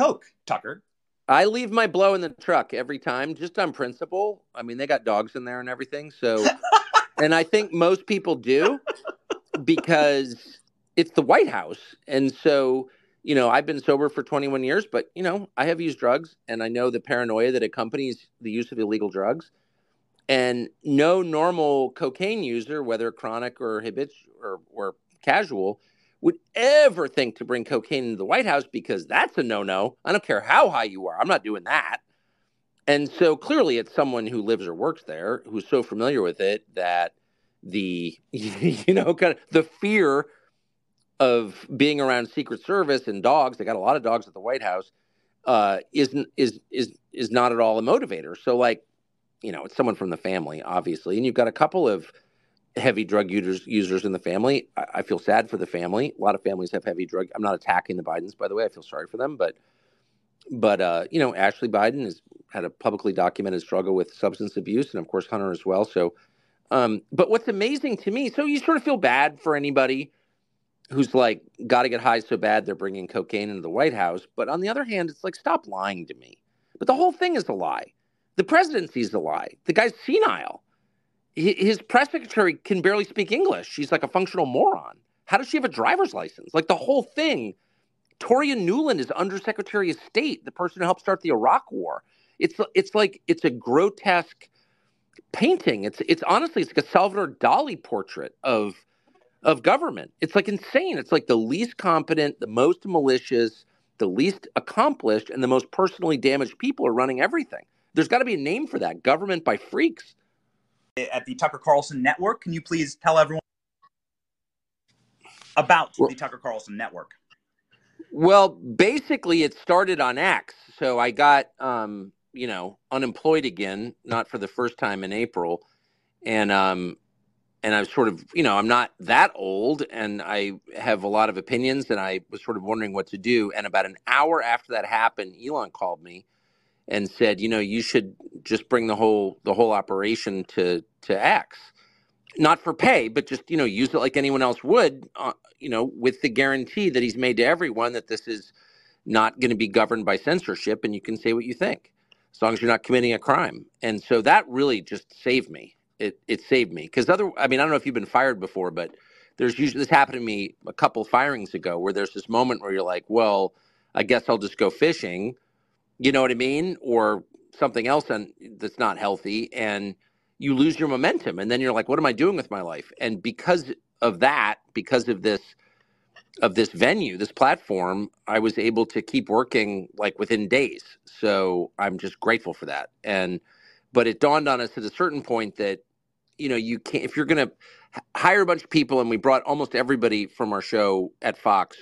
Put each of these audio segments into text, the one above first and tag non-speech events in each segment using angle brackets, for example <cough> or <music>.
coke, Tucker. I leave my blow in the truck every time, just on principle. I mean, they got dogs in there and everything. So, <laughs> and I think most people do because it's the White House. And so, you know, I've been sober for 21 years, but, you know, I have used drugs and I know the paranoia that accompanies the use of illegal drugs. And no normal cocaine user, whether chronic or habitual or, or casual, would ever think to bring cocaine into the White House because that's a no no. I don't care how high you are, I'm not doing that. And so clearly, it's someone who lives or works there who's so familiar with it that the, <laughs> you know, kind of the fear of being around Secret Service and dogs, they got a lot of dogs at the White House, uh, is, is, is, is not at all a motivator. So, like, you know, it's someone from the family, obviously. And you've got a couple of, heavy drug users users in the family. I, I, feel sad for the family. A lot of families have heavy drug. I'm not attacking the Bidens, by the way. I feel sorry for them, but but uh, you know, Ashley Biden has had a publicly documented struggle with substance abuse, and of course Hunter as well. So, um, but what's amazing to me, so you sort of feel bad for anybody who's like got to get high so bad they're bringing cocaine into the White House. But on the other hand, it's like stop lying to me. But the whole thing is a lie. The presidency's a lie. The guy's senile his press secretary can barely speak English. She's like a functional moron. How does she have a driver's license? Like the whole thing. Toria Nuland is Undersecretary of State, the person who helped start the Iraq War. It's it's like it's a grotesque painting. It's it's honestly it's like a Salvador Dali portrait of of government. It's like insane. It's like the least competent, the most malicious, the least accomplished, and the most personally damaged people are running everything. There's got to be a name for that. Government by freaks at the Tucker Carlson Network. Can you please tell everyone about well, the Tucker Carlson Network? Well, basically, it started on X. So I got, um, you know, unemployed again, not for the first time in April, and um, and I was sort of, you know, I'm not that old, and I have a lot of opinions, and I was sort of wondering what to do. And about an hour after that happened, Elon called me and said, you know, you should just bring the whole the whole operation to to X, not for pay, but just you know use it like anyone else would, uh, you know, with the guarantee that he's made to everyone that this is not going to be governed by censorship, and you can say what you think as long as you're not committing a crime. And so that really just saved me. It it saved me because other, I mean, I don't know if you've been fired before, but there's usually this happened to me a couple firings ago where there's this moment where you're like, well, I guess I'll just go fishing you know what I mean? Or something else and that's not healthy and you lose your momentum and then you're like what am I doing with my life? And because of that, because of this of this venue, this platform, I was able to keep working like within days. So I'm just grateful for that. And but it dawned on us at a certain point that you know you can't if you're going to hire a bunch of people and we brought almost everybody from our show at Fox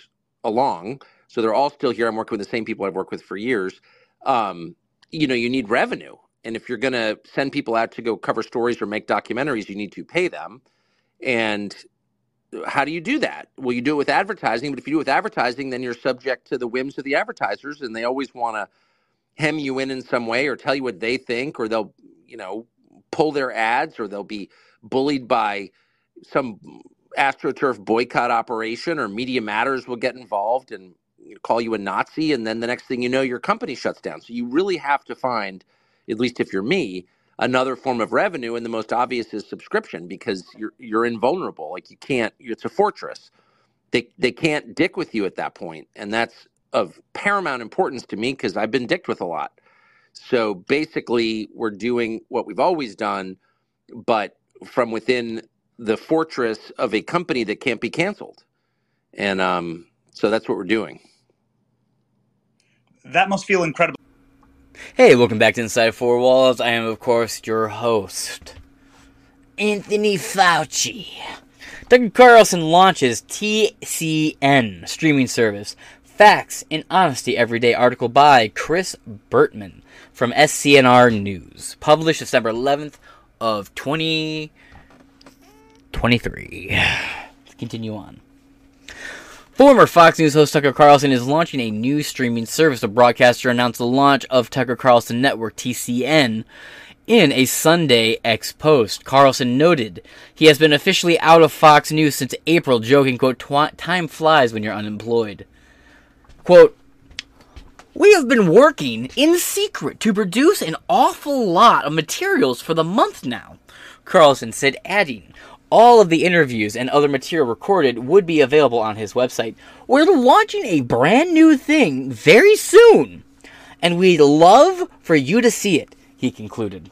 along so they're all still here i'm working with the same people i've worked with for years um, you know, you need revenue. And if you're going to send people out to go cover stories or make documentaries, you need to pay them. And how do you do that? Well, you do it with advertising, but if you do it with advertising, then you're subject to the whims of the advertisers, and they always want to hem you in in some way or tell you what they think, or they'll, you know, pull their ads, or they'll be bullied by some astroturf boycott operation, or Media Matters will get involved and call you a Nazi, and then the next thing you know, your company shuts down. So you really have to find, at least if you're me, another form of revenue, and the most obvious is subscription because you're you're invulnerable. Like you can't, it's a fortress. They they can't dick with you at that point, and that's of paramount importance to me because I've been dicked with a lot. So basically, we're doing what we've always done, but from within the fortress of a company that can't be canceled. And um, so that's what we're doing that must feel incredible. Hey, welcome back to Inside Four Walls. I am, of course, your host, Anthony Fauci. Tucker Carlson launches TCN streaming service. Facts and Honesty Everyday article by Chris Burtman from SCNR News, published December 11th of 2023. Let's continue on. Former Fox News host Tucker Carlson is launching a new streaming service. The broadcaster announced the launch of Tucker Carlson Network, TCN, in a Sunday X post. Carlson noted he has been officially out of Fox News since April, joking, quote, time flies when you're unemployed. Quote, We have been working in secret to produce an awful lot of materials for the month now, Carlson said, adding, all of the interviews and other material recorded would be available on his website. We're launching a brand new thing very soon, and we'd love for you to see it, he concluded.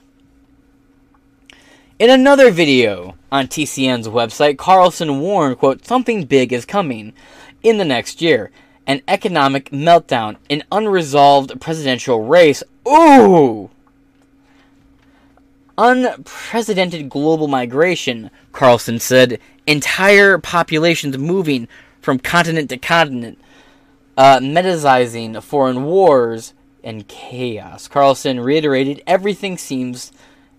In another video on TCN's website, Carlson warned, quote, something big is coming in the next year. An economic meltdown, an unresolved presidential race. Ooh! Unprecedented global migration, Carlson said. Entire populations moving from continent to continent, uh, foreign wars and chaos. Carlson reiterated everything seems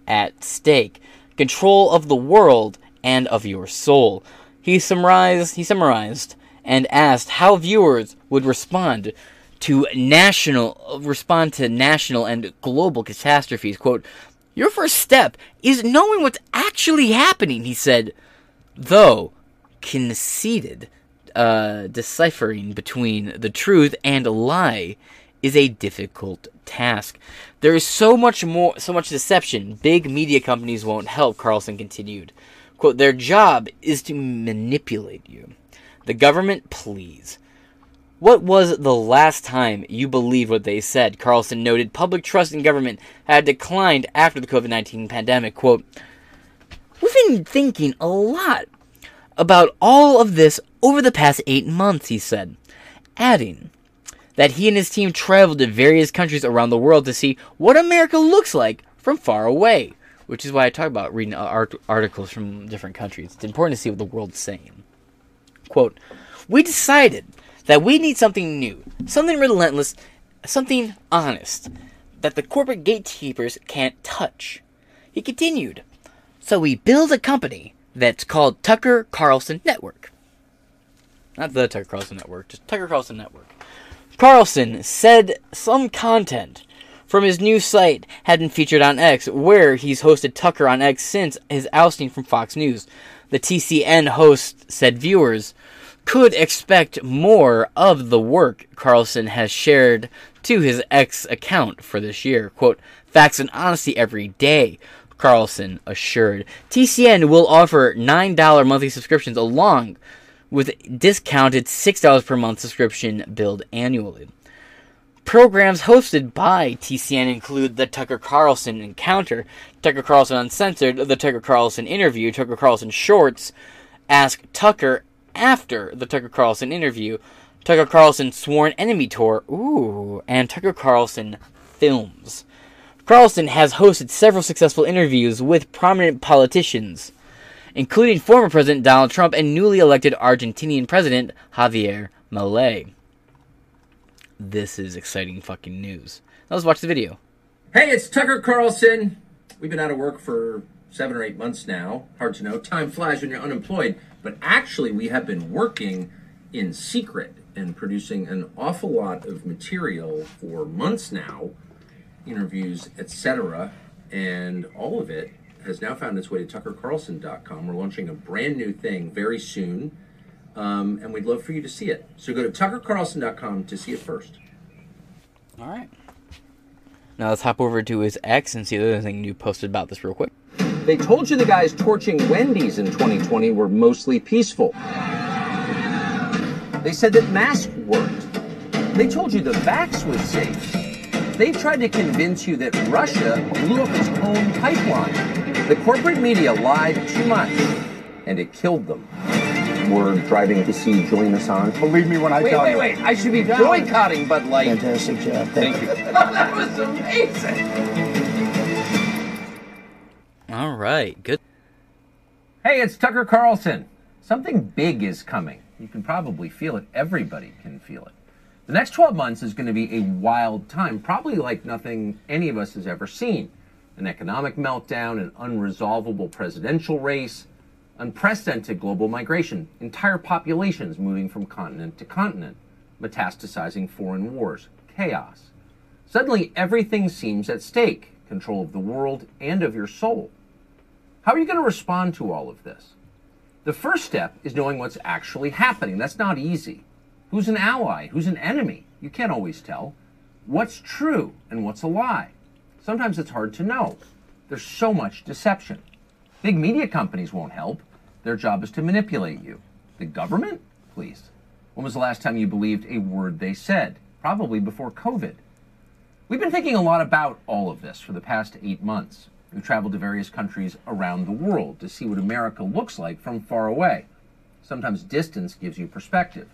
at stake control of the world and of your soul. He summarized, he summarized and asked how viewers would respond to national respond to national and global catastrophes. Quote, "Your first step is knowing what's actually happening," he said, though conceded uh, deciphering between the truth and a lie is a difficult task. There is so much more, so much deception. Big media companies won't help. Carlson continued. "Quote: Their job is to manipulate you. The government, please." What was the last time you believed what they said? Carlson noted public trust in government had declined after the COVID 19 pandemic. Quote, We've been thinking a lot about all of this over the past eight months, he said, adding that he and his team traveled to various countries around the world to see what America looks like from far away, which is why I talk about reading art- articles from different countries. It's important to see what the world's saying. Quote, We decided that we need something new, something relentless, something honest, that the corporate gatekeepers can't touch. He continued, So we build a company that's called Tucker Carlson Network. Not the Tucker Carlson Network, just Tucker Carlson Network. Carlson said some content from his new site had been featured on X, where he's hosted Tucker on X since his ousting from Fox News. The TCN host said viewers could expect more of the work Carlson has shared to his ex account for this year. Quote, facts and honesty every day, Carlson assured. TCN will offer $9 monthly subscriptions along with discounted $6 per month subscription billed annually. Programs hosted by TCN include the Tucker Carlson Encounter, Tucker Carlson Uncensored, the Tucker Carlson Interview, Tucker Carlson Shorts, Ask Tucker after the Tucker Carlson interview, Tucker Carlson Sworn Enemy Tour, ooh, and Tucker Carlson Films. Carlson has hosted several successful interviews with prominent politicians, including former President Donald Trump and newly elected Argentinian President Javier Milei. This is exciting fucking news. Now let's watch the video. Hey, it's Tucker Carlson. We've been out of work for seven or eight months now. Hard to know. Time flies when you're unemployed. But actually, we have been working in secret and producing an awful lot of material for months now, interviews, etc. And all of it has now found its way to tuckercarlson.com. We're launching a brand new thing very soon, um, and we'd love for you to see it. So go to tuckercarlson.com to see it first. All right. Now let's hop over to his X and see the other thing you posted about this real quick. They told you the guys torching Wendy's in 2020 were mostly peaceful. They said that masks worked. They told you the vax was safe. They tried to convince you that Russia blew up its own pipeline. The corporate media lied too much, and it killed them. We're driving to see join us on. Believe me when I Wait, tell wait, you. wait! I should be boycotting Bud Light. Fantastic job. Thank <laughs> you. Oh, that was amazing. All right, good. Hey, it's Tucker Carlson. Something big is coming. You can probably feel it. Everybody can feel it. The next 12 months is going to be a wild time, probably like nothing any of us has ever seen. An economic meltdown, an unresolvable presidential race, unprecedented global migration, entire populations moving from continent to continent, metastasizing foreign wars, chaos. Suddenly, everything seems at stake control of the world and of your soul. How are you going to respond to all of this? The first step is knowing what's actually happening. That's not easy. Who's an ally? Who's an enemy? You can't always tell. What's true and what's a lie? Sometimes it's hard to know. There's so much deception. Big media companies won't help. Their job is to manipulate you. The government? Please. When was the last time you believed a word they said? Probably before COVID. We've been thinking a lot about all of this for the past eight months. We've traveled to various countries around the world to see what America looks like from far away. Sometimes distance gives you perspective.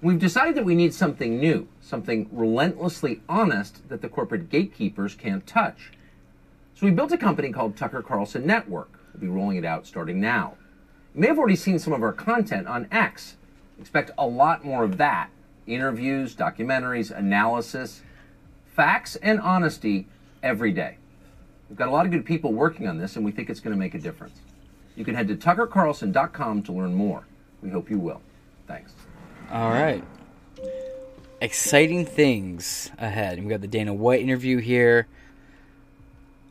We've decided that we need something new, something relentlessly honest that the corporate gatekeepers can't touch. So we built a company called Tucker Carlson Network. We'll be rolling it out starting now. You may have already seen some of our content on X. Expect a lot more of that interviews, documentaries, analysis, facts, and honesty every day. We've got a lot of good people working on this, and we think it's going to make a difference. You can head to tuckercarlson.com to learn more. We hope you will. Thanks. All right. Exciting things ahead. we've got the Dana White interview here.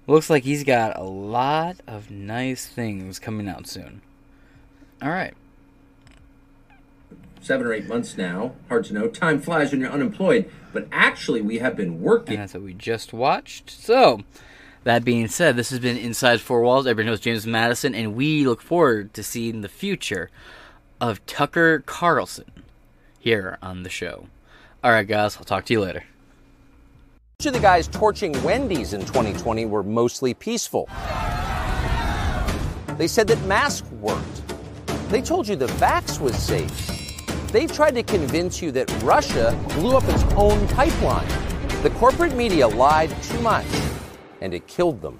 Looks like he's got a lot of nice things coming out soon. All right. Seven or eight months now. Hard to know. Time flies when you're unemployed. But actually, we have been And working. that's what we just watched. So, that being said, this has been Inside Four Walls. Everyone knows James Madison, and we look forward to seeing the future of Tucker Carlson here on the show. All right, guys, I'll talk to you later. Most of the guys torching Wendy's in 2020 were mostly peaceful. They said that masks worked. They told you the vax was safe. They tried to convince you that Russia blew up its own pipeline. The corporate media lied too much, and it killed them.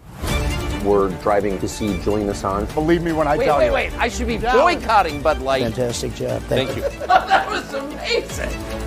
We're driving to see Julian Assange. Believe me when I Wait, tell wait, you. wait! I should be boycotting Bud Light. Fantastic job. Thank, you. <laughs> that was amazing.